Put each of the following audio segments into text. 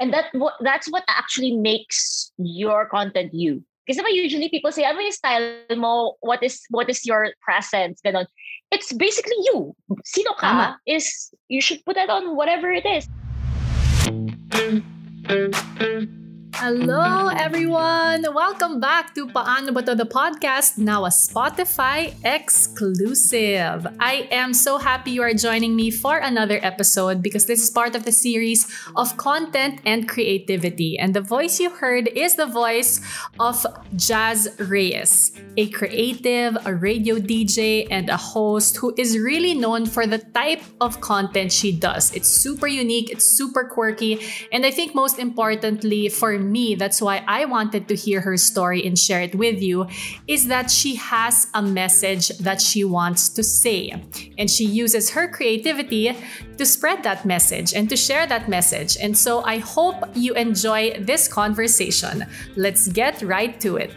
and that what that's what actually makes your content you. Because usually people say, ano yung style mo? What is what is your presence? Ganon. It's basically you. Sino ka is you should put that on whatever it is. Hello, everyone! Welcome back to Paano Ba To The Podcast, now a Spotify exclusive. I am so happy you are joining me for another episode because this is part of the series of content and creativity. And the voice you heard is the voice of Jaz Reyes, a creative, a radio DJ, and a host who is really known for the type of content she does. It's super unique, it's super quirky, and I think most importantly for me, that's why I wanted to hear her story and share it with you, is that she has a message that she wants to say. And she uses her creativity to spread that message and to share that message. And so I hope you enjoy this conversation. Let's get right to it.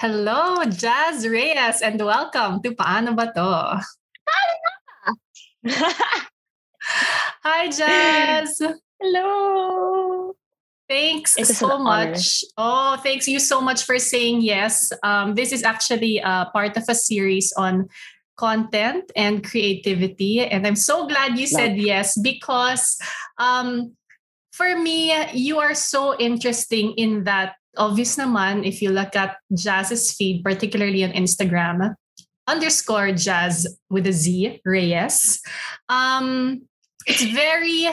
Hello, Jaz Reyes, and welcome to Paano Ba To? Hi, Jaz. Hello. Thanks It is so an honor. much. Oh, thanks you so much for saying yes. Um, this is actually uh, part of a series on content and creativity. And I'm so glad you said yes because um, for me, you are so interesting in that. Obvious naman, if you look at Jaz's feed, particularly on Instagram, underscore Jaz with a Z, Reyes. Um, it's very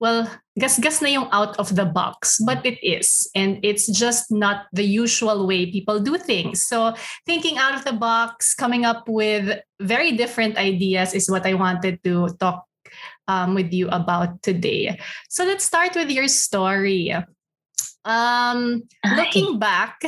well gas-gas na yung out of the box but it is. And it's just not the usual way people do things. So thinking out of the box coming up with very different ideas is what i wanted to talk um, with you about today. So let's start with your story. Um, looking back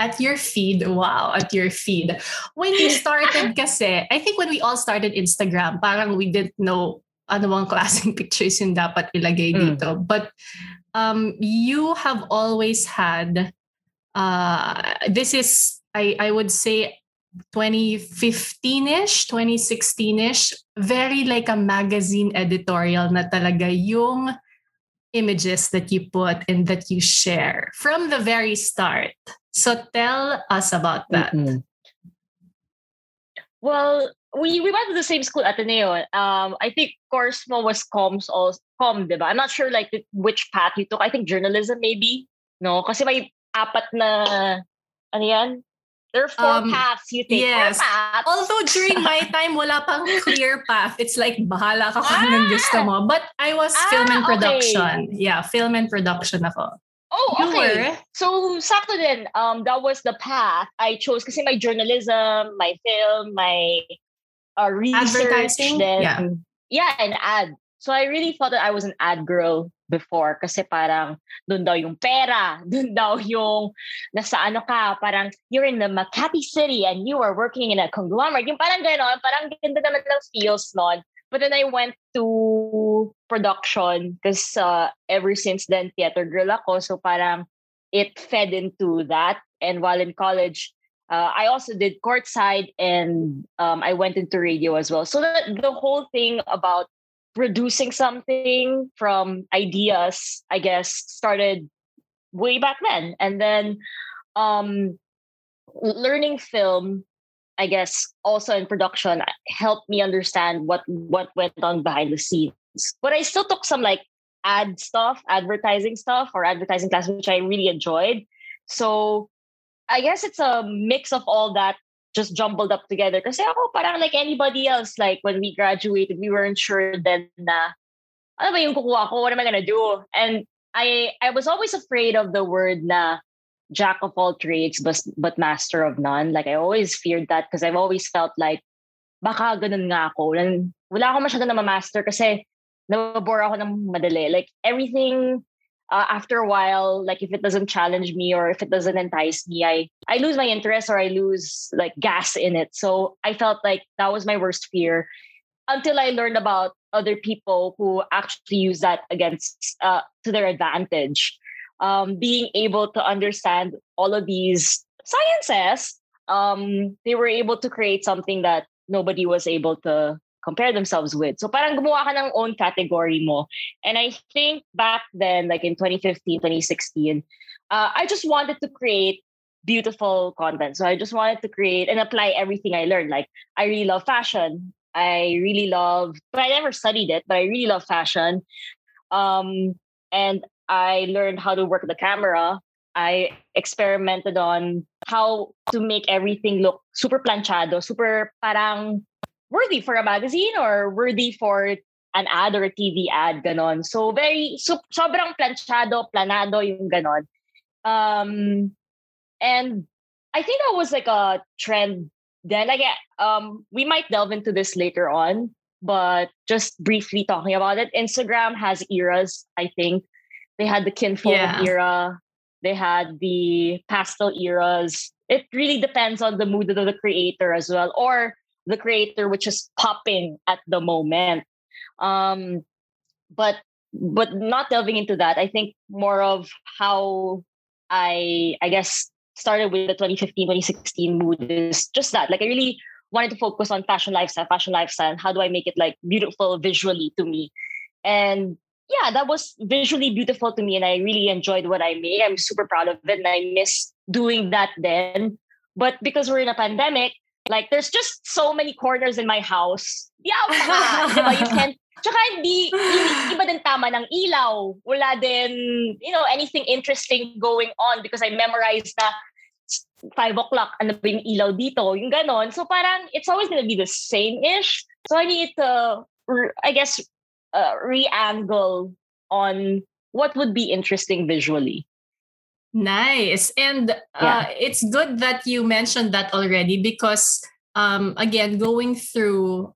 at your feed wow at your feed when you started kasi i think when we all started instagram parang we didn't know ano bang klaseng pictures yung dapat ilagay Mm. dito. But um, you have always had, uh, this is, I, I would say, 2015-ish, 2016-ish, very like a magazine editorial na talaga yung images that you put and that you share from the very start. So tell us about that. Mm-mm. Well, we we went to the same school, Ateneo. Um, I think course mo was comms also com, diba? I'm not sure like which path you took. I think journalism maybe. No, kasi may apat na ano yan? There are four Um, paths you take. yes. Paths. Although during my time, wala pang clear path. It's like, bahala ka kung anong gusto mo. But I was Ah, film and okay. production. Yeah, film and production ako. Oh, You okay. were? So, sakto din. Um, that was the path I chose kasi my journalism, my film, my uh, research, Advertising? then Yeah. yeah, and ad. So I really thought that I was an ad girl before kasi parang doon daw yung pera, doon daw yung nasa ano ka, parang you're in the Makati City and you are working in a conglomerate. Yung parang gano'n, parang ganda naman ng feels nun. But then I went to production because uh, ever since then, theater girl ako. So parang it fed into that. And while in college, uh, I also did courtside and um, I went into radio as well. So that the whole thing about producing something from ideas, I guess, started way back then. And then um, learning film, I guess, also in production helped me understand what what went on behind the scenes. But I still took some like ad stuff, advertising stuff, or advertising class, which I really enjoyed. So I guess it's a mix of all that just jumbled up together. Kasi ako parang like anybody else, like when we graduated, we weren't sure then na ano ba yung kukuha ko? What am I gonna do? And I I was always afraid of the word na jack of all trades but, but master of none. Like I always feared that because I've always felt like baka ganun nga ako. Nan- Wala ako masyado na ma-master kasi nababore ako ng madali. Like everything uh, after a while, like if it doesn't challenge me or if it doesn't entice me, I I lose my interest or I lose like gas in it. So I felt like that was my worst fear until I learned about other people who actually use that against uh, to their advantage. Um, being able to understand all of these sciences, um, they were able to create something that nobody was able to compare themselves with. So parang gumawa ka ng own category mo. And I think back then, like in 2015, 2016, uh, I just wanted to create beautiful content. So I just wanted to create and apply everything I learned. Like I really love fashion. I really love, but I never studied it, but I really love fashion. Um, and I learned how to work the camera. I experimented on how to make everything look super planchado, super parang worthy for a magazine or worthy for an ad or a TV ad, ganon. So very, so, sobrang planchado, planado yung ganon. Um, and I think that was like a trend then. Like, um, we might delve into this later on, but just briefly talking about it, Instagram has eras, I think. They had the kinfolk yeah. era, they had the pastel eras. It really depends on the mood of the creator as well, or the creator which is popping at the moment. Um, but but not delving into that. I think more of how I I guess started with the 2015 2016 mood is just that. Like I really wanted to focus on fashion lifestyle, fashion lifestyle, and how do I make it like beautiful visually to me. And yeah, that was visually beautiful to me, and I really enjoyed what I made. I'm super proud of it, and I miss doing that then. But because we're in a pandemic, like there's just so many corners in my house. Yeah, diba? You can't Tsaka hindi, iba din tama ng ilaw. Wala din, you know, anything interesting going on because I memorized na 5 o'clock, ano ba yung ilaw dito, yung ganon. So parang, it's always gonna be the same-ish. So I need to, I guess, uh, re-angle on what would be interesting visually. Nice. And uh, yeah. it's good that you mentioned that already because, um, again, going through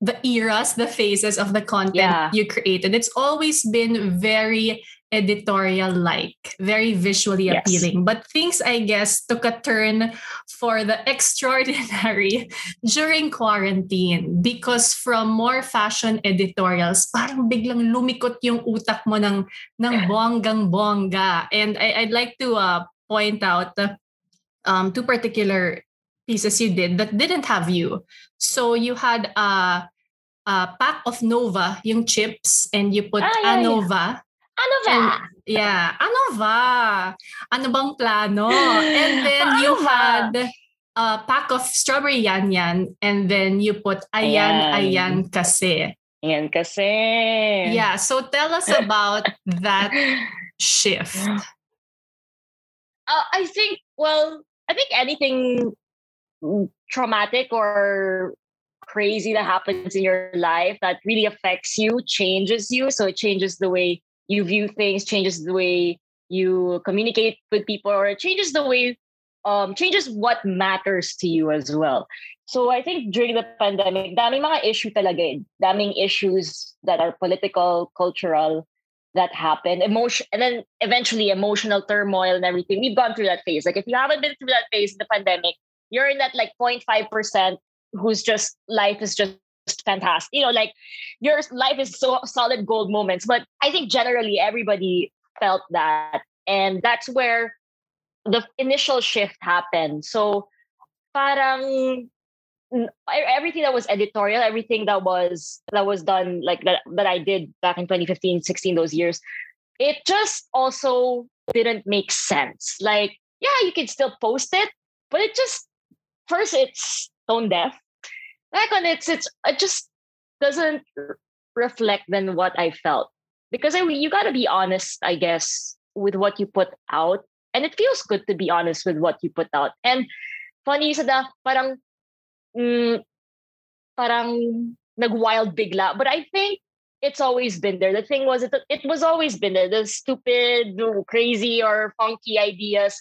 the eras, the phases of the content yeah. you created, it's always been very editorial like, very visually yes. appealing. But things, I guess, took a turn for the extraordinary during quarantine because from more fashion editorials, parang biglang lumikot yung utak mo ng, ng bonggang bongga. And I, would like to uh, point out um, two particular pieces you did that didn't have you. So you had a, a pack of Nova, yung chips, and you put ah, yeah, Anova. Yeah. Ano ba? Yeah. Ano ba? Ano bang plano? And then you had a pack of strawberry yan yan and then you put ayan, ayan, ayan kasi. Ayan kasi. Yeah. So tell us about that shift. Uh, I think, well, I think anything traumatic or crazy that happens in your life that really affects you changes you. So it changes the way you view things, changes the way you communicate with people, or it changes the way um changes what matters to you as well. So I think during the pandemic, daming mga issue talaga eh. Daming issues that are political, cultural, that happen, emotion, and then eventually emotional turmoil and everything. We've gone through that phase. Like if you haven't been through that phase in the pandemic, you're in that like 0.5% who's just life is just fantastic. You know, like your life is so solid gold moments. But I think generally everybody felt that. And that's where the initial shift happened. So parang everything that was editorial, everything that was that was done like that that I did back in 2015, 16, those years, it just also didn't make sense. Like, yeah, you can still post it, but it just first it's tone deaf second it's it's it just doesn't reflect than what I felt because I, you got to be honest, I guess, with what you put out, and it feels good to be honest with what you put out. And funny sa da, parang mm, parang nag-wild bigla, but I think it's always been there. The thing was, it, it was always been there. The stupid, crazy, or funky ideas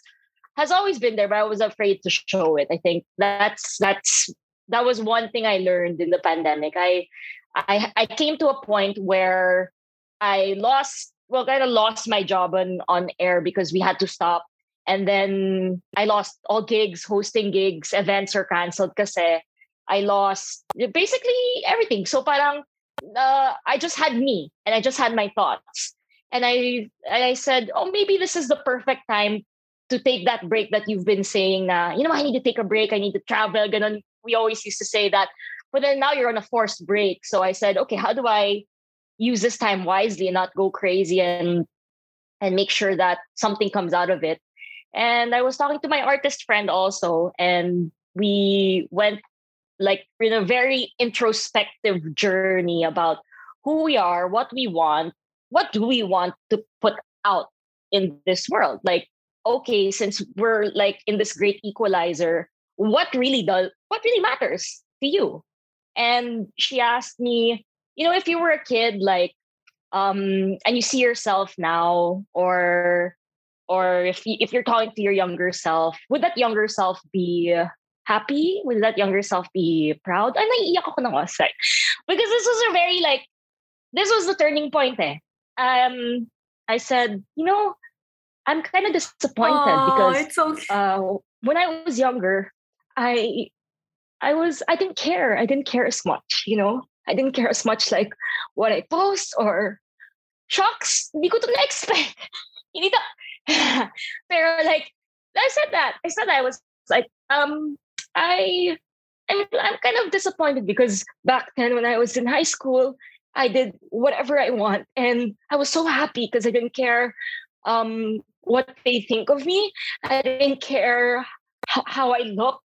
has always been there, but I was afraid to show it. I think that's that's that was one thing I learned in the pandemic. I I I came to a point where I lost well kind of lost my job on on air because we had to stop and then I lost all gigs, hosting gigs, events are canceled kasi I lost basically everything. So parang uh, I just had me and I just had my thoughts. And I and I said, "Oh, maybe this is the perfect time to take that break that you've been saying na, you know, I need to take a break, I need to travel, ganun we always used to say that, but then now you're on a forced break. So I said, okay, how do I use this time wisely and not go crazy and and make sure that something comes out of it. And I was talking to my artist friend also, and we went like in a very introspective journey about who we are, what we want, what do we want to put out in this world. Like, okay, since we're like in this great equalizer, what really does what really matters to you? And she asked me, you know, if you were a kid, like, um, and you see yourself now, or or if you, if you're talking to your younger self, would that younger self be happy? Would that younger self be proud? Ay, naiiyak ako ng like, Because this was a very like, this was the turning point eh. Um, I said, you know, I'm kind of disappointed Aww, because uh, when I was younger, I I was I didn't care. I didn't care as much, you know. I didn't care as much like what I post or shocks. Hindi ko to na-expect. Hindi to. Pero like, I said that. I said that I was like, um, I, I'm, I'm kind of disappointed because back then when I was in high school, I did whatever I want, and I was so happy because I didn't care um, what they think of me. I didn't care how I look.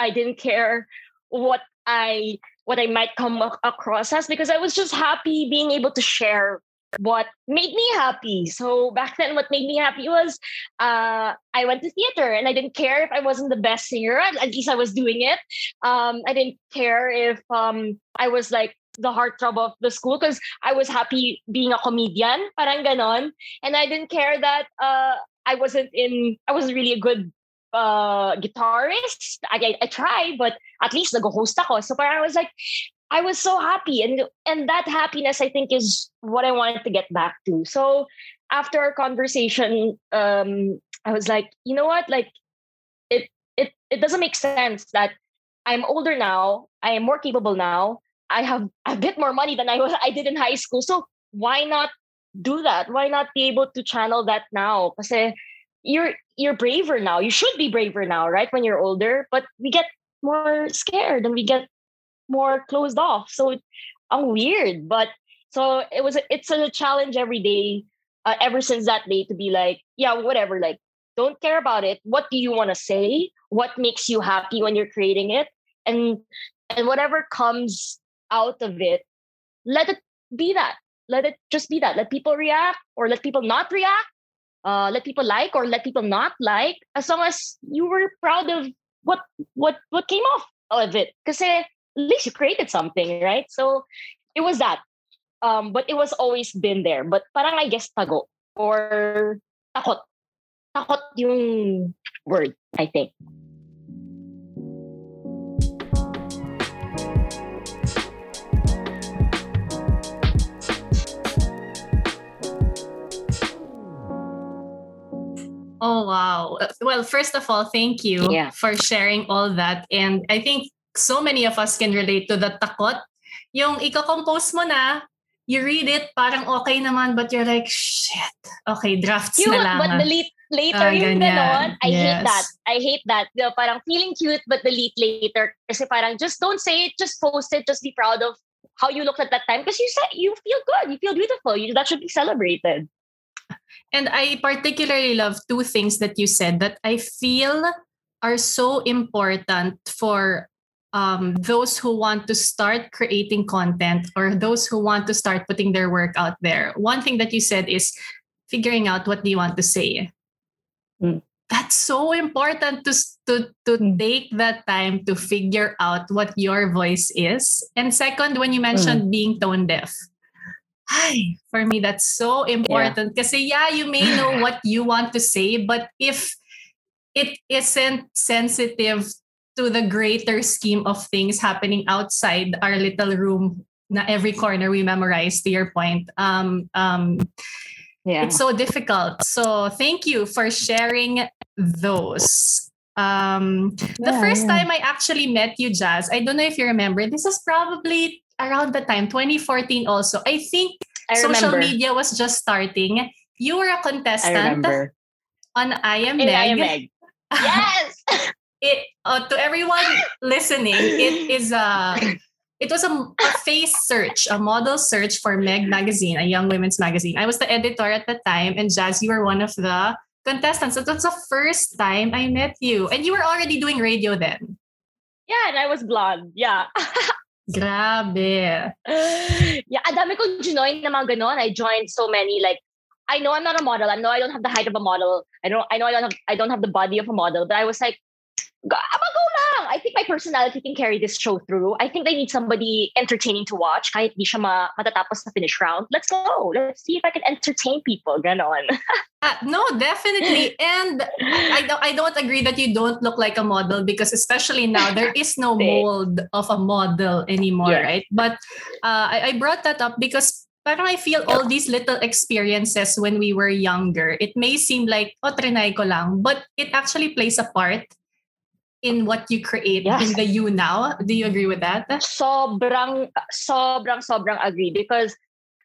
I didn't care what I what I might come across as because I was just happy being able to share what made me happy. So back then, what made me happy was uh, I went to theater and I didn't care if I wasn't the best singer. At, least I was doing it. Um, I didn't care if um, I was like the heartthrob of the school because I was happy being a comedian, parang ganon. And I didn't care that uh, I wasn't in, I wasn't really a good uh, guitarist. I, I, I tried, but at least nag-host ako. So I was like, I was so happy, and and that happiness I think is what I wanted to get back to. So after our conversation, um, I was like, you know what, like it it it doesn't make sense that I'm older now, I am more capable now, I have a bit more money than I was I did in high school. So why not do that? Why not be able to channel that now? Because you're you're braver now. You should be braver now, right? When you're older, but we get more scared and we get more closed off. So I'm weird, but so it was. A, It's a challenge every day, uh, ever since that day, to be like, yeah, whatever. Like, don't care about it. What do you want to say? What makes you happy when you're creating it? And and whatever comes out of it, let it be that. Let it just be that. Let people react or let people not react. Uh, let people like or let people not like. As long as you were proud of what what what came off of it. Because at least you created something, right? So it was that. Um, but it was always been there. But parang I guess tago or takot. Takot yung word, I think. Oh wow. Well, first of all, thank you yeah. for sharing all that. And I think so many of us can relate to the takot. Yung iko-compose mo na, you read it, parang okay naman, but you're like, shit, okay, drafts cute, na lang. but delete later uh, yung ganon. I yes. hate that. I hate that. Know, parang feeling cute, but delete later. Kasi parang just don't say it, just post it, just be proud of how you looked at that time. Because you said you feel good, you feel beautiful. You, that should be celebrated. And I particularly love two things that you said that I feel are so important for um, those who want to start creating content or those who want to start putting their work out there. One thing that you said is figuring out what do you want to say. Mm. That's so important to, to, to mm. take that time to figure out what your voice is. And second, when you mentioned mm. being tone deaf, hi, for me, that's so important. Because, yeah. yeah, you may know what you want to say, but if it isn't sensitive to the greater scheme of things happening outside our little room na every corner we memorize to your point um um yeah it's so difficult so thank you for sharing those um the yeah, first time i actually met you jaz i don't know if you remember this was probably around the time 2014 also i think I social media was just starting you were a contestant on I Am Meg. I Am yes it uh, to everyone listening, it is a it was a, a face search, a model search for Meg magazine, a young women's magazine. I was the editor at the time, and Jaz, you were one of the contestants. It was the first time I met you, and you were already doing radio then. Yeah, and I was blonde. Yeah. Grabe. yeah, ang dami kong join na mga ganon. I joined so many like I know I'm not a model. I know I don't have the height of a model. I don't I know I don't have I don't have the body of a model, but I was like Go lang. I think my personality can carry this show through. I think they need somebody entertaining to watch kahit di siya ma- matatapos sa finish round. Let's go. Let's see if I can entertain people. Ganon. uh, no, definitely. And I don't I don't agree that you don't look like a model because especially now there is no mold of a model anymore, yes. right? But uh, I, I brought that up because parang I feel all these little experiences when we were younger, it may seem like, oh, trinay ko lang, but it actually plays a part in what you create yes. in the you now. Do you agree with that? Sobrang, sobrang, sobrang agree because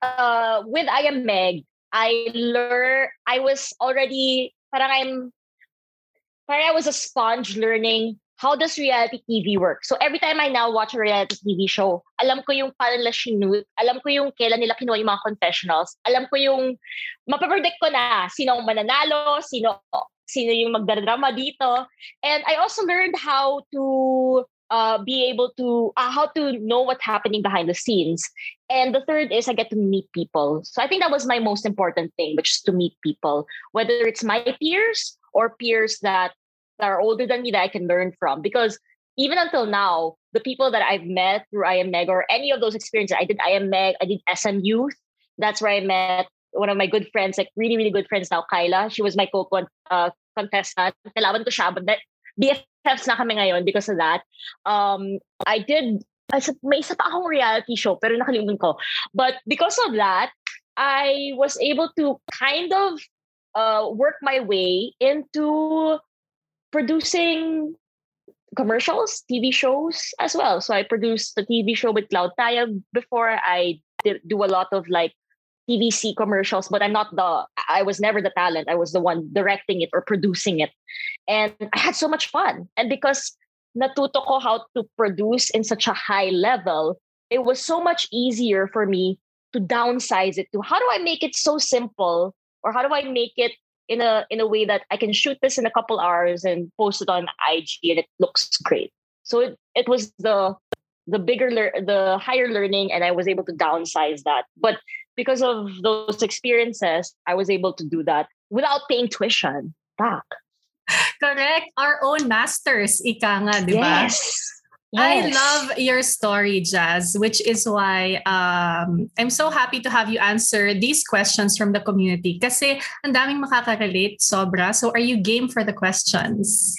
uh, with I Am Meg, I learned, I was already, parang I'm, parang I was a sponge learning how does reality TV work? So every time I now watch a reality TV show, alam ko yung paano nila sinut, alam ko yung kailan nila kinuha yung mga confessionals, alam ko yung, mapapredict ko na sino ang mananalo, sino sino yung magdadrama dito. And I also learned how to uh, be able to, uh, how to know what's happening behind the scenes. And the third is I get to meet people. So I think that was my most important thing, which is to meet people, whether it's my peers or peers that, that are older than me that I can learn from. Because even until now, the people that I've met through I Am Meg or any of those experiences, I did I Am Meg, I did SM Youth. That's where I met one of my good friends, like really, really good friends now, Kyla. She was my co uh. Kailangan ko siya. But BFFs na kami ngayon because of that. Um, I did, may isa pa akong reality show, pero nakalimutan ko. But because of that, I was able to kind of uh, work my way into producing commercials, TV shows as well. So I produced the TV show with Claude Tayag before. I did do a lot of like TVC commercials, but I'm not the, I was never the talent. I was the one directing it or producing it. And I had so much fun. And because natuto ko how to produce in such a high level, it was so much easier for me to downsize it to how do I make it so simple or how do I make it in a in a way that I can shoot this in a couple hours and post it on IG and it looks great. So it, it was the the bigger the higher learning and I was able to downsize that. But because of those experiences, I was able to do that without paying tuition back. Correct. Our own masters, ika nga, di ba? Yes. Yes. I love your story, Jazz, which is why um, I'm so happy to have you answer these questions from the community. Kasi ang daming makaka-relate, sobra. So are you game for the questions?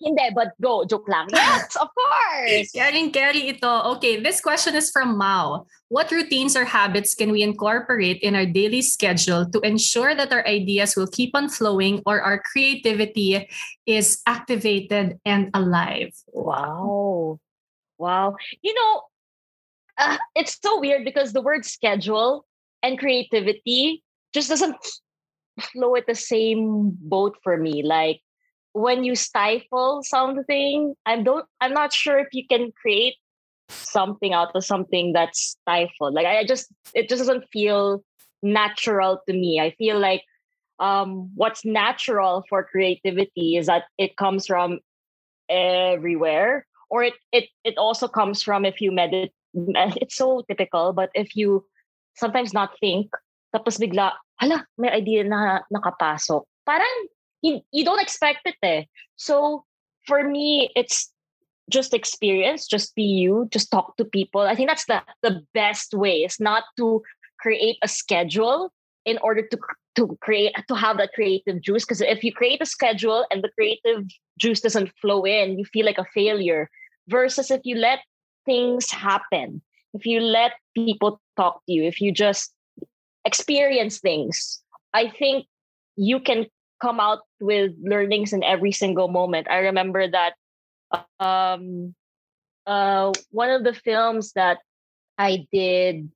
Hindi, but go. Joke lang. Yes, of course. Caring carry ito. Okay, this question is from Mao. What routines or habits can we incorporate in our daily schedule to ensure that our ideas will keep on flowing or our creativity is activated and alive? Wow. Wow. You know, uh, it's so weird because the word schedule and creativity just doesn't flow at the same boat for me. Like when you stifle something, I don't I'm not sure if you can create something out of something that's stifled. Like I just it just doesn't feel natural to me. I feel like um what's natural for creativity is that it comes from everywhere or it it it also comes from if you meditate it's so typical but if you sometimes not think tapos bigla hala may idea na nakapasok parang you, you don't expect it eh. So for me, it's just experience, just be you, just talk to people. I think that's the, the best way. It's not to create a schedule in order to to create to have that creative juice. Because if you create a schedule and the creative juice doesn't flow in, you feel like a failure. Versus if you let things happen, if you let people talk to you, if you just experience things, I think you can come out with learnings in every single moment. I remember that um, uh, one of the films that I did,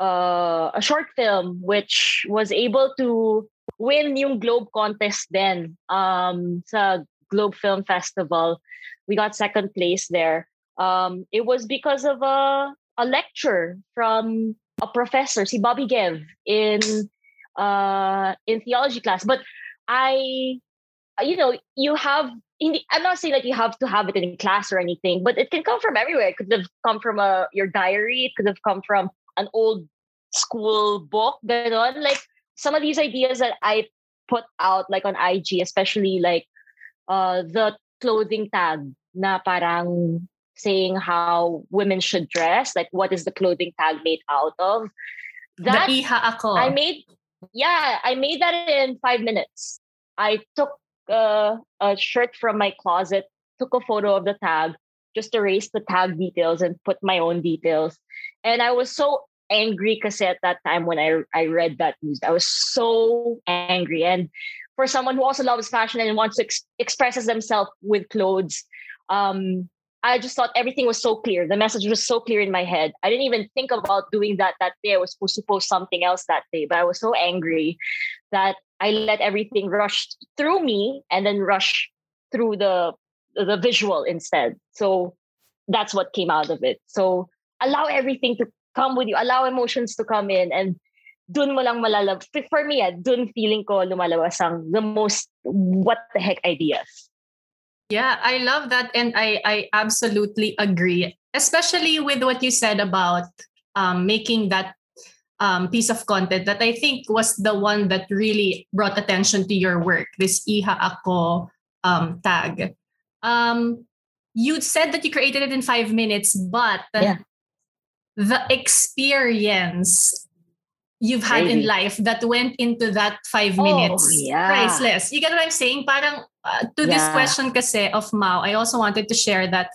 uh, a short film, which was able to win yung Globe contest then um, sa Globe Film Festival. We got second place there. Um, it was because of a a lecture from a professor, see Bobby Gev, in uh, in theology class. But I, you know, you have. In the, I'm not saying that you have to have it in class or anything, but it can come from everywhere. It could have come from a your diary. It could have come from an old school book. Ganon. Like some of these ideas that I put out, like on IG, especially like uh, the clothing tag na parang saying how women should dress, like what is the clothing tag made out of. That ako. I made yeah, I made that in five minutes. I took uh, a shirt from my closet, took a photo of the tag, just erased the tag details and put my own details. And I was so angry because at that time when I I read that news, I was so angry. And for someone who also loves fashion and wants to ex- expresses themselves with clothes, um, I just thought everything was so clear. The message was so clear in my head. I didn't even think about doing that that day. I was supposed to post something else that day, but I was so angry that I let everything rush through me and then rush through the the visual instead. So that's what came out of it. So allow everything to come with you. Allow emotions to come in and dun mo lang malalab. For me, ah, dun feeling ko lumalabas ang the most what the heck ideas. Yeah, I love that. And I, I absolutely agree, especially with what you said about um, making that um, piece of content that I think was the one that really brought attention to your work, this Iha Ako um, tag. Um, you said that you created it in five minutes, but yeah. the experience you've had in life that went into that five oh, minutes yeah. priceless. You get what I'm saying? Parang uh, to yeah. this question kasi of Mao, I also wanted to share that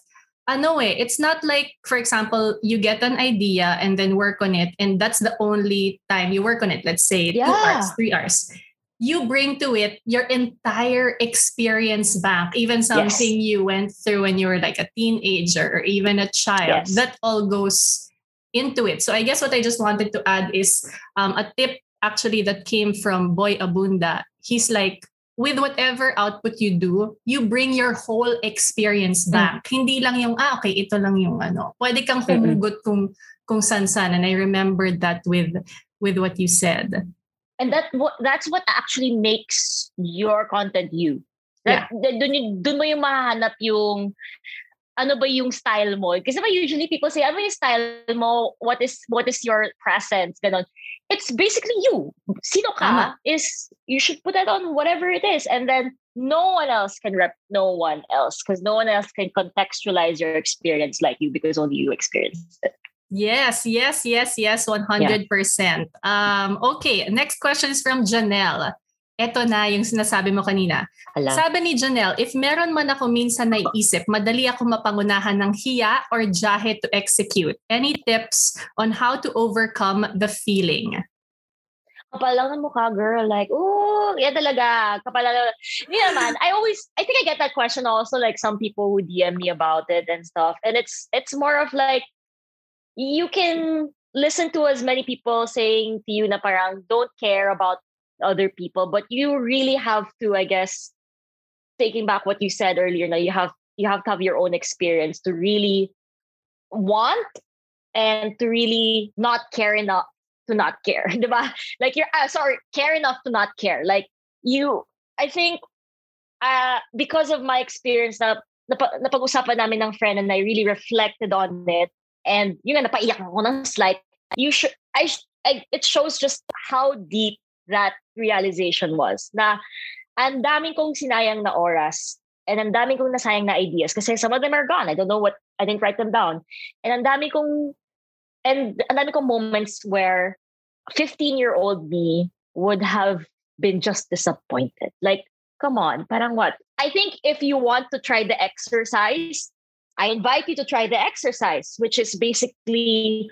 ano eh, it's not like, for example, you get an idea and then work on it, and that's the only time you work on it. Let's say yeah. two hours, three hours. You bring to it your entire experience back, even something yes. you went through when you were like a teenager or even a child. Yes. That all goes into it. So I guess what I just wanted to add is um, a tip actually that came from Boy Abunda. He's like, with whatever output you do, you bring your whole experience mm. back. Mm. Hindi lang yung, ah, okay, ito lang yung ano. Pwede kang humugot kung, kung san-san. And I remembered that with, with what you said. And that that's what actually makes your content you. That, yeah. Dun, dun mo yung mahanap yung ano ba yung style mo? Kasi ba usually people say, ano yung style mo? What is what is your presence? Ganon. It's basically you. Sino ka is you should put that on whatever it is. And then no one else can rep no one else because no one else can contextualize your experience like you because only you experienced it. Yes, yes, yes, yes, 100%. Yeah. Um, okay, next question is from Janelle eto na yung sinasabi mo kanina. Ala. Sabi ni Janelle, if meron man ako minsan naiisip, madali ako mapangunahan ng hiya or jahe to execute. Any tips on how to overcome the feeling? Kapal lang ng mukha, girl. Like, oh, yan talaga. Kapal lang. Hindi naman. I always, I think I get that question also. Like some people would DM me about it and stuff. And it's, it's more of like, you can listen to as many people saying to you na parang don't care about other people but you really have to i guess taking back what you said earlier now you have you have to have your own experience to really want and to really not care enough to not care like you're uh, sorry care enough to not care. Like you i think uh because of my experience na napag-usapan namin ng friend and I really reflected on it and yun nga napaiyak ako ng slight you should I, I it shows just how deep that realization was na ang daming kong sinayang na oras and ang daming kong nasayang na ideas kasi some of them are gone. I don't know what, I didn't write them down. And ang dami kong, and ang dami kong moments where 15-year-old me would have been just disappointed. Like, come on, parang what? I think if you want to try the exercise, I invite you to try the exercise, which is basically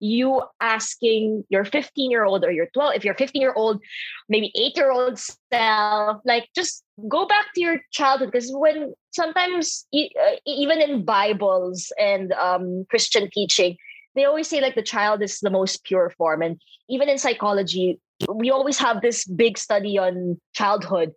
you asking your 15 year old or your 12 if you're 15 year old maybe 8 year old self like just go back to your childhood. Because when sometimes uh, even in bibles and um, christian teaching they always say like the child is the most pure form. And even in psychology we always have this big study on childhood.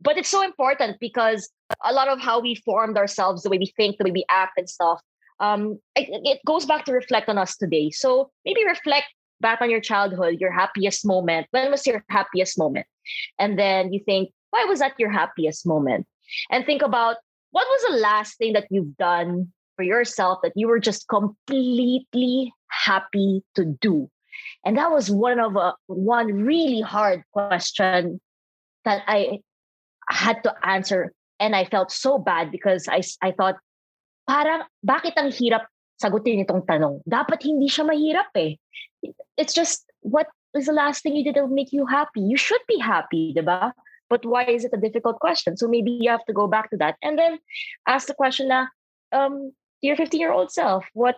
But it's so important because a lot of how we formed ourselves, the way we think, the way we act and stuff, um, it, it goes back to reflect on us today. So maybe reflect back on your childhood, your happiest moment. When was your happiest moment? And then you think, why was that your happiest moment? And think about what was the last thing that you've done for yourself that you were just completely happy to do. And that was one of a uh, one really hard question that I had to answer and I felt so bad because I I thought parang bakit ang hirap sagutin itong tanong? Dapat hindi siya mahirap eh. It's just what is the last thing you did that would make you happy? You should be happy, diba? But why is it a difficult question? So maybe you have to go back to that and then ask the question na, um, to your 15 year old self, what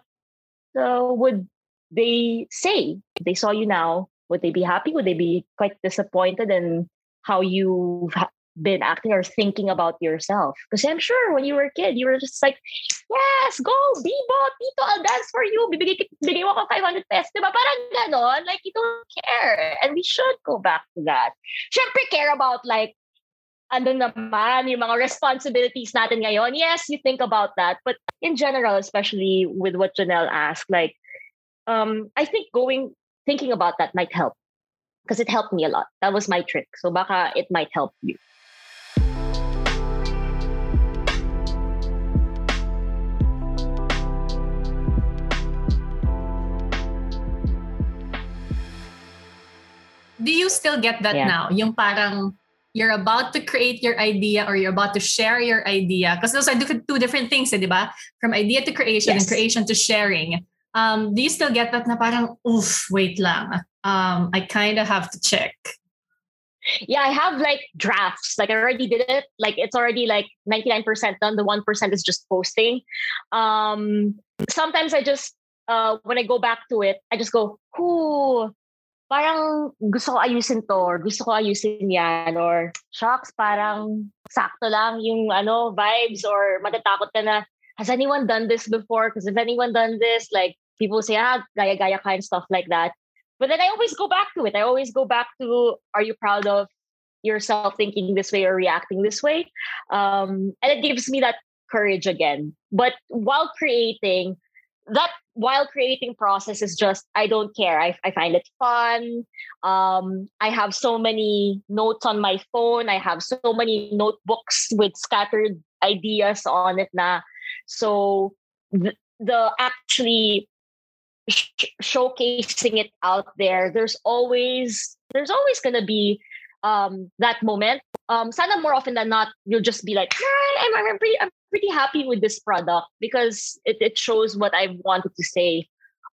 uh, would they say? If they saw you now, would they be happy? Would they be quite disappointed in how you've been acting or thinking about yourself? Because I'm sure when you were a kid, you were just like, yes, go, Bibo, Tito, I'll dance for you. Bibigay, bibigay mo ako 500 pesos. Diba? Parang ganon. Like, you don't care. And we should go back to that. Siyempre, care about like, ano naman, yung mga responsibilities natin ngayon. Yes, you think about that. But in general, especially with what Janelle asked, like, um, I think going, thinking about that might help. Because it helped me a lot. That was my trick. So baka it might help you. Do you still get that yeah. now? Yung parang you're about to create your idea or you're about to share your idea. Because those are two different things, eh, di ba? From idea to creation yes. and creation to sharing. Um, do you still get that na parang, oof, wait lang. Um, I kind of have to check. Yeah, I have like drafts. Like I already did it. Like it's already like 99% done. The 1% is just posting. Um, sometimes I just, uh, when I go back to it, I just go, whoo, parang gusto ko ayusin to or gusto ko ayusin yan or shocks parang sakto lang yung ano vibes or matatakot ka na has anyone done this before? Because if anyone done this like people say ah gaya gaya kind stuff like that. But then I always go back to it. I always go back to are you proud of yourself thinking this way or reacting this way? Um and it gives me that courage again. But while creating that while creating process is just I don't care. I, I find it fun. Um, I have so many notes on my phone. I have so many notebooks with scattered ideas on it na. So the, the actually sh- showcasing it out there, there's always there's always gonna be um, that moment. Um, sana more often than not, you'll just be like, I'm, I'm pretty, I'm pretty happy with this product because it, it shows what I wanted to say.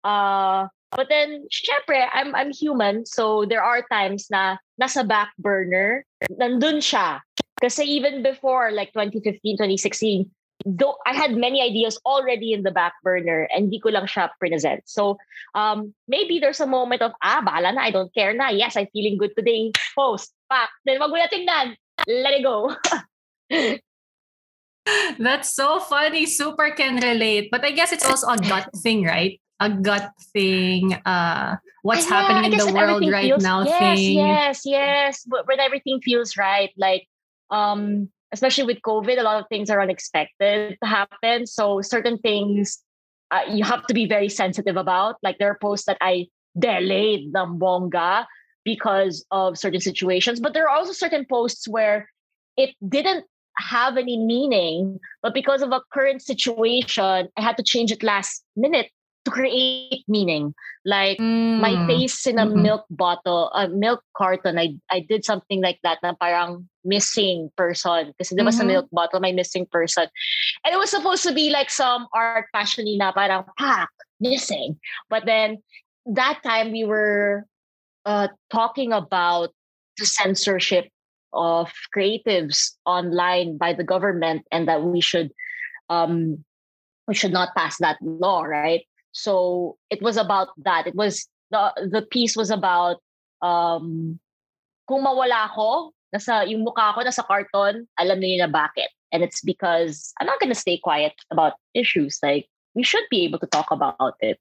Uh, but then, syempre, I'm, I'm human. So there are times na nasa back burner, nandun siya. Kasi even before like 2015, 2016, though I had many ideas already in the back burner and di ko lang siya present. So um, maybe there's a moment of, ah, bahala na, I don't care na. Yes, I'm feeling good today. Post, pak. Then wag mo na tingnan. Let it go. That's so funny. Super can relate. But I guess it's also a gut thing, right? A gut thing. Uh, what's yeah, happening in the world right feels, now yes, thing. Yes, yes, But when everything feels right, like um especially with COVID, a lot of things are unexpected to happen. So certain things uh, you have to be very sensitive about. Like there are posts that I delayed ng bongga because of certain situations, but there are also certain posts where it didn't have any meaning, but because of a current situation, I had to change it last minute to create meaning. Like mm. my face in a mm-hmm. milk bottle, a milk carton, I I did something like that na parang missing person. Kasi there was mm-hmm. a milk bottle, my missing person. And it was supposed to be like some art fashion na parang pack, missing. But then that time we were uh, talking about the censorship of creatives online by the government and that we should um we should not pass that law right so it was about that. It was the the piece was about um kung mawala ako, nasa yung mukha ko nasa carton, alam niyo na bakit. And it's because I'm not going to stay quiet about issues. Like we should be able to talk about it.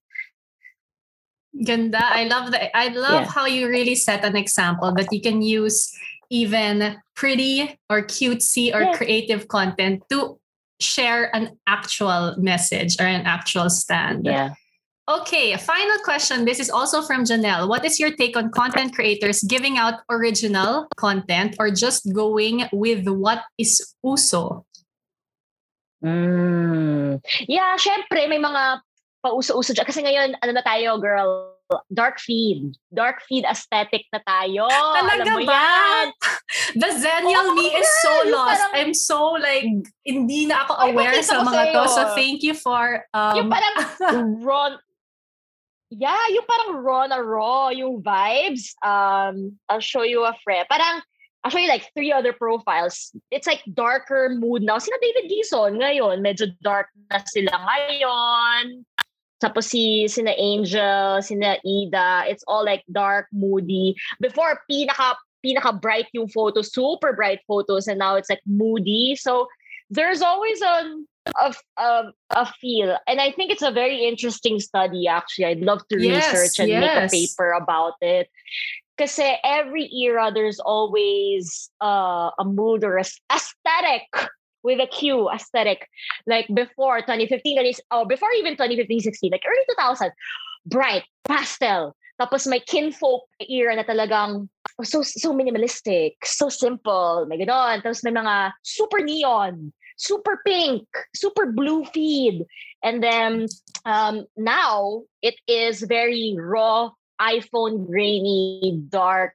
Ganda. I love that. I love yeah. how you really set an example that you can use even pretty or cutesy or Yeah. creative content to share an actual message or an actual stand. Yeah. Okay, a final question. This is also from Janelle. What is your take on content creators giving out original content or just going with what is uso? Mm. Yeah, syempre may mga pauso-uso dyan. Kasi ngayon, ano na tayo, girl? Dark feed. Dark feed aesthetic na tayo. Talaga Alam mo ba? yan. The Zennial Oo, me is so lost. parang- I'm so like, hindi na ako aware sa mga to. So thank you for yung um, parang raw, yeah, yung parang raw na raw, yung vibes. Um, I'll show you a friend. Parang, I'll show you like three other profiles. It's like darker mood now. Sina David Gison ngayon, medyo dark na sila ngayon. Tapos si sina Angel, sina Ida, it's all like dark, moody. Before, pinaka pinaka bright yung photo, super bright photos, and now it's like moody. So there's always a a, a, a feel, and I think it's a very interesting study. Actually, I'd love to Yes, research and make a paper about it. Because every era, there's always uh, a mood or a aesthetic with a Q aesthetic. Like before 2015, that is, oh, before even 2015, 16, like early 2000, bright, pastel. Tapos may kinfolk era na talagang so so minimalistic, so simple, may ganon. Tapos may mga super neon, super pink, super blue feed. And then um, now it is very raw, iPhone grainy, dark,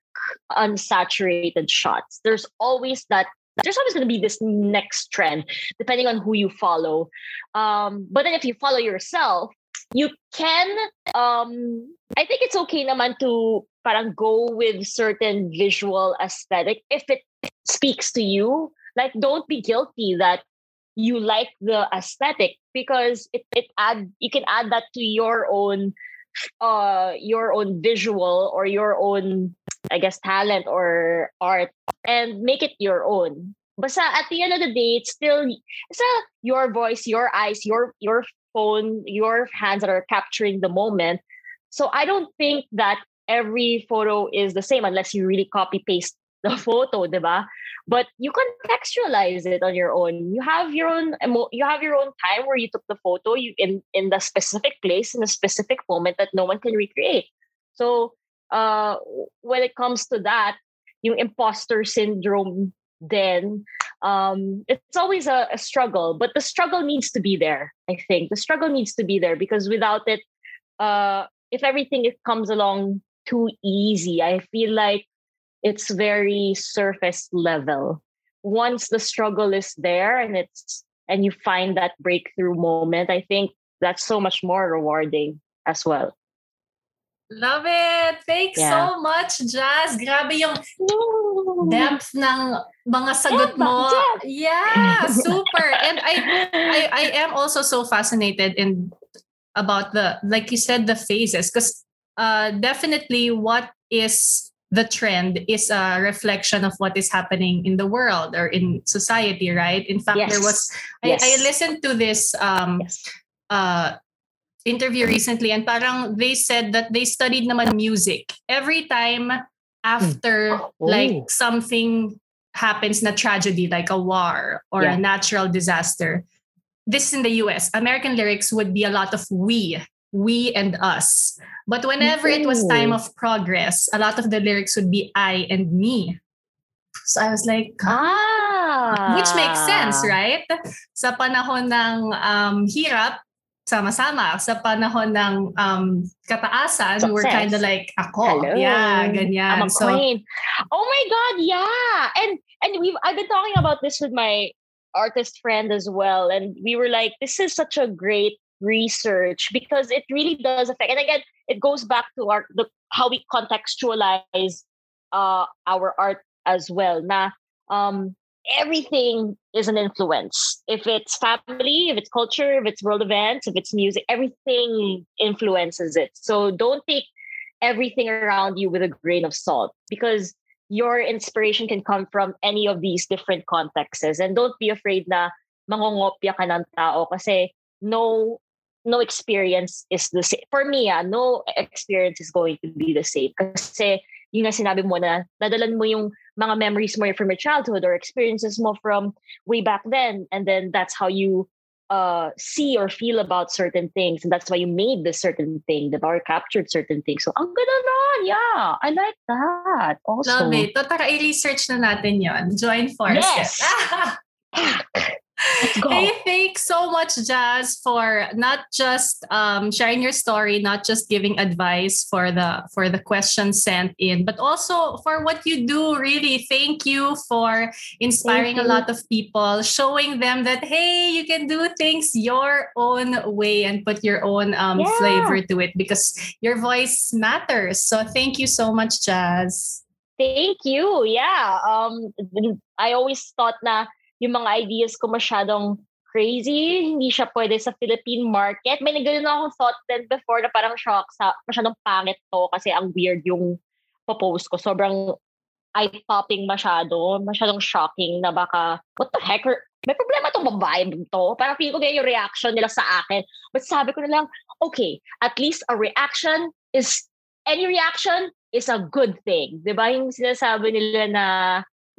unsaturated shots. There's always that there's always going to be this next trend depending on who you follow um but then if you follow yourself you can um i think it's okay naman to parang go with certain visual aesthetic if it speaks to you like don't be guilty that you like the aesthetic because it, it add you can add that to your own uh your own visual or your own I guess talent or art and make it your own. Basta at the end of the day, it's still it's a, your voice, your eyes, your your phone, your hands that are capturing the moment. So I don't think that every photo is the same unless you really copy paste the photo, diba? But you contextualize it on your own. You have your own emo- you have your own time where you took the photo you in in the specific place in a specific moment that no one can recreate. So uh when it comes to that, yung imposter syndrome then um it's always a, a struggle but the struggle needs to be there i think the struggle needs to be there because without it uh if everything comes along too easy i feel like it's very surface level once the struggle is there and it's and you find that breakthrough moment i think that's so much more rewarding as well Love it. Thanks Yeah. so much, Jaz. Grabe yung depth ng mga sagot mo. Yeah, super. And I, I I am also so fascinated in about the like you said the phases because uh definitely what is the trend is a reflection of what is happening in the world or in society, right? In fact, there was I, Yes. I listened to this um yes uh, interview recently and parang they said that they studied naman music. Every time after Oh. like something happens na tragedy like a war or a natural disaster. This is in the US. American lyrics would be a lot of we, we and us. But whenever it was time of progress, a lot of the lyrics would be I and me. So I was like, ah which makes sense, right? Sa panahon ng um, hirap, sama-sama. Sa panahon ng um, kataasan, we were Success. kind of like, ako. Hello. Yeah, ganyan. I'm a so, queen. Oh my god, yeah. And and we've I've been talking about this with my artist friend as well. And we were like, this is such a great research because it really does affect. And again, it goes back to our the how we contextualize uh our art as well. Na um everything is an influence. If it's family, if it's culture, if it's world events, if it's music, everything influences it. So don't take everything around you with a grain of salt because your inspiration can come from any of these different contexts. And don't be afraid na mangongopya ka ng tao kasi no no experience is the same. For me, ah, no experience is going to be the same. Kasi yung na sinabi mo na dadalan mo yung mga memories mo from your childhood or experiences mo from way back then. And then that's how you uh, see or feel about certain things. And that's why you made this certain thing, the or captured certain things. So, ang ganda nun. Yeah, I like that. Also. Love it. So, tara, i-research na natin yon. Join Yes. forces. Go. Hey, thanks so much, Jaz, for not just um, sharing your story, not just giving advice for the for the questions sent in, but also for what you do. Really, thank you for inspiring Thank a lot of people, showing them that hey, you can do things your own way and put your own um, Yeah. flavor to it because your voice matters. So thank you so much, Jaz. Thank you. Yeah. Um, I always thought na yung mga ideas ko masyadong crazy. Hindi siya pwede sa Philippine market. May naganoon akong thought then before na parang shock sa masyadong pangit to kasi ang weird yung post ko. Sobrang eye-popping masyado. Masyadong shocking na baka, what the heck? May problema tong babae to. Parang feel ko ganyan yung reaction nila sa akin. But sabi ko na lang, okay, at least a reaction is, any reaction is a good thing. Di ba? Yung sinasabi nila na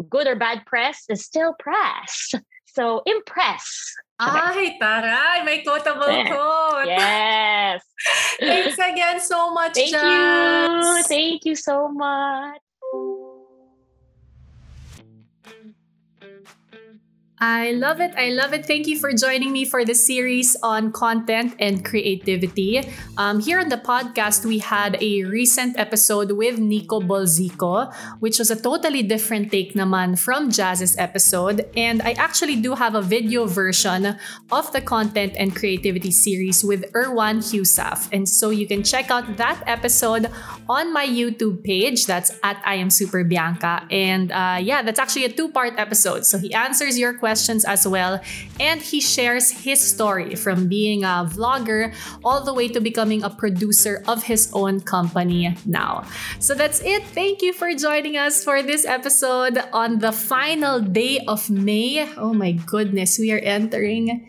good or bad press is still press. So, impress. Ay, taray! May quotable Yeah. quote. Yes. Thanks again so much, Thank you. Jazz. Thank you so much. I love it. I love it. Thank you for joining me for this series on content and creativity. Um, here on the podcast, we had a recent episode with Nico Bolzico, which was a totally different take naman from Jaz's episode. And I actually do have a video version of the content and creativity series with Erwan Heussaff. And so you can check out that episode on my YouTube page. That's at I am Super Bianca. And uh, yeah, that's actually a two part episode. So he answers your questions as well. And he shares his story from being a vlogger all the way to becoming a producer of his own company now. So that's it. Thank you for joining us for this episode on the final day of May. Oh my goodness, we are entering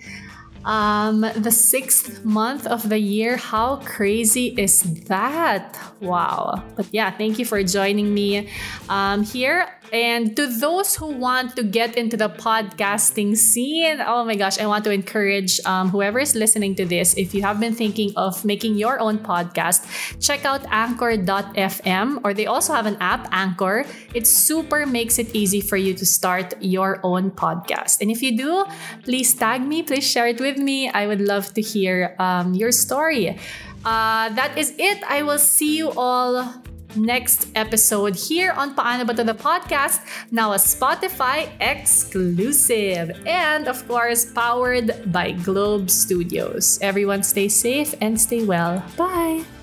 um, the sixth month of the year. How crazy is that? Wow. But yeah, thank you for joining me um, here. And to those who want to get into the podcasting scene, oh my gosh, I want to encourage um, whoever is listening to this, if you have been thinking of making your own podcast, check out anchor.fm or they also have an app, Anchor. It super makes it easy for you to start your own podcast. And if you do, please tag me, please share it with me. I would love to hear um, your story. Uh, that is it. I will see you all next episode here on Paano Ba The Podcast, now a Spotify exclusive. And of course, powered by Globe Studios. Everyone stay safe and stay well. Bye!